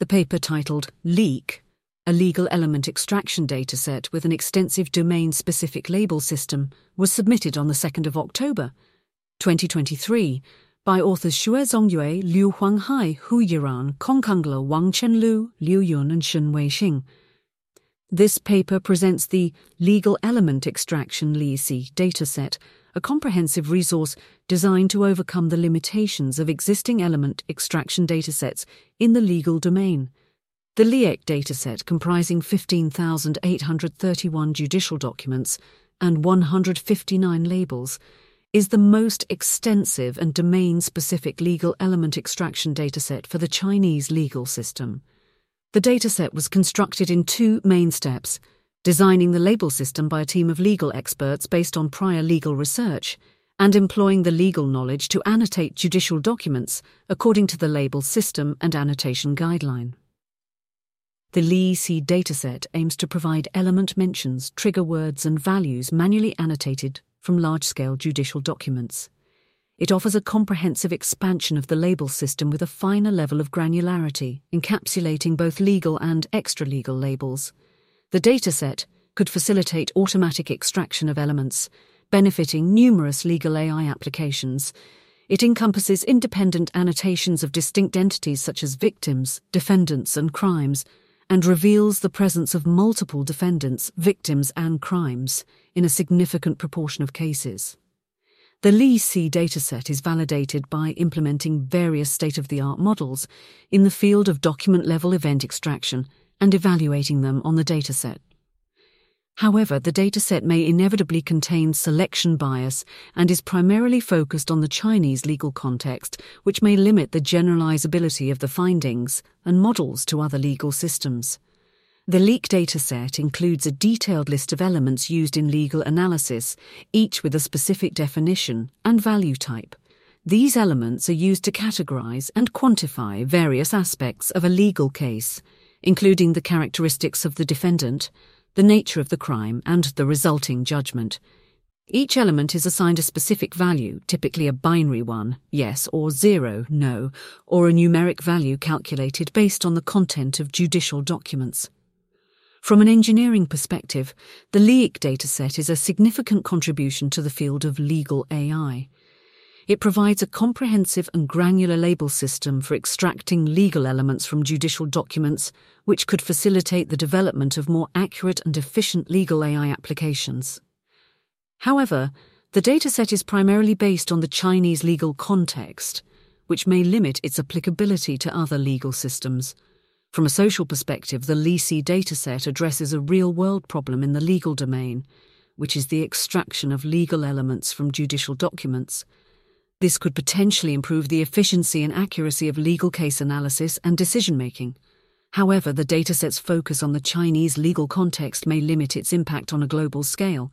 The paper titled LEEC, a legal element extraction dataset with an extensive domain specific label system, was submitted on the 2nd of October, 2023, by authors Xue Zongyue, Liu Huanghai, Hu Yiran, Kong Kangle, Wang Chenlu, Liu Yun, and Shen Weixing. This paper presents the Legal Element Extraction LEEC dataset, a comprehensive resource designed to overcome the limitations of existing element extraction datasets in the legal domain. The LEEC dataset, comprising 15,831 judicial documents and 159 labels, is the most extensive and domain specific legal element extraction dataset for the Chinese legal system. The dataset was constructed in two main steps designing the label system by a team of legal experts based on prior legal research, and employing the legal knowledge to annotate judicial documents according to the label system and annotation guideline. The LEEC dataset aims to provide element mentions, trigger words, and values manually annotated from large scale judicial documents. It offers a comprehensive expansion of the label system with a finer level of granularity, encapsulating both legal and extra legal labels. The dataset could facilitate automatic extraction of elements, benefiting numerous legal AI applications. It encompasses independent annotations of distinct entities such as victims, defendants, and crimes, and reveals the presence of multiple defendants, victims, and crimes in a significant proportion of cases. The LEEC dataset is validated by implementing various state of the art models in the field of document level event extraction and evaluating them on the dataset. However, the dataset may inevitably contain selection bias and is primarily focused on the Chinese legal context, which may limit the generalizability of the findings and models to other legal systems. The LEEC dataset includes a detailed list of elements used in legal analysis, each with a specific definition and value type. These elements are used to categorize and quantify various aspects of a legal case, including the characteristics of the defendant, the nature of the crime, and the resulting judgment. Each element is assigned a specific value, typically a binary one, yes or zero, no, or a numeric value calculated based on the content of judicial documents. From an engineering perspective, the LEEC dataset is a significant contribution to the field of legal AI. It provides a comprehensive and granular label system for extracting legal elements from judicial documents, which could facilitate the development of more accurate and efficient legal AI applications. However, the dataset is primarily based on the Chinese legal context, which may limit its applicability to other legal systems. From a social perspective, the LEEC dataset addresses a real world problem in the legal domain, which is the extraction of legal elements from judicial documents. This could potentially improve the efficiency and accuracy of legal case analysis and decision making. However, the dataset's focus on the Chinese legal context may limit its impact on a global scale.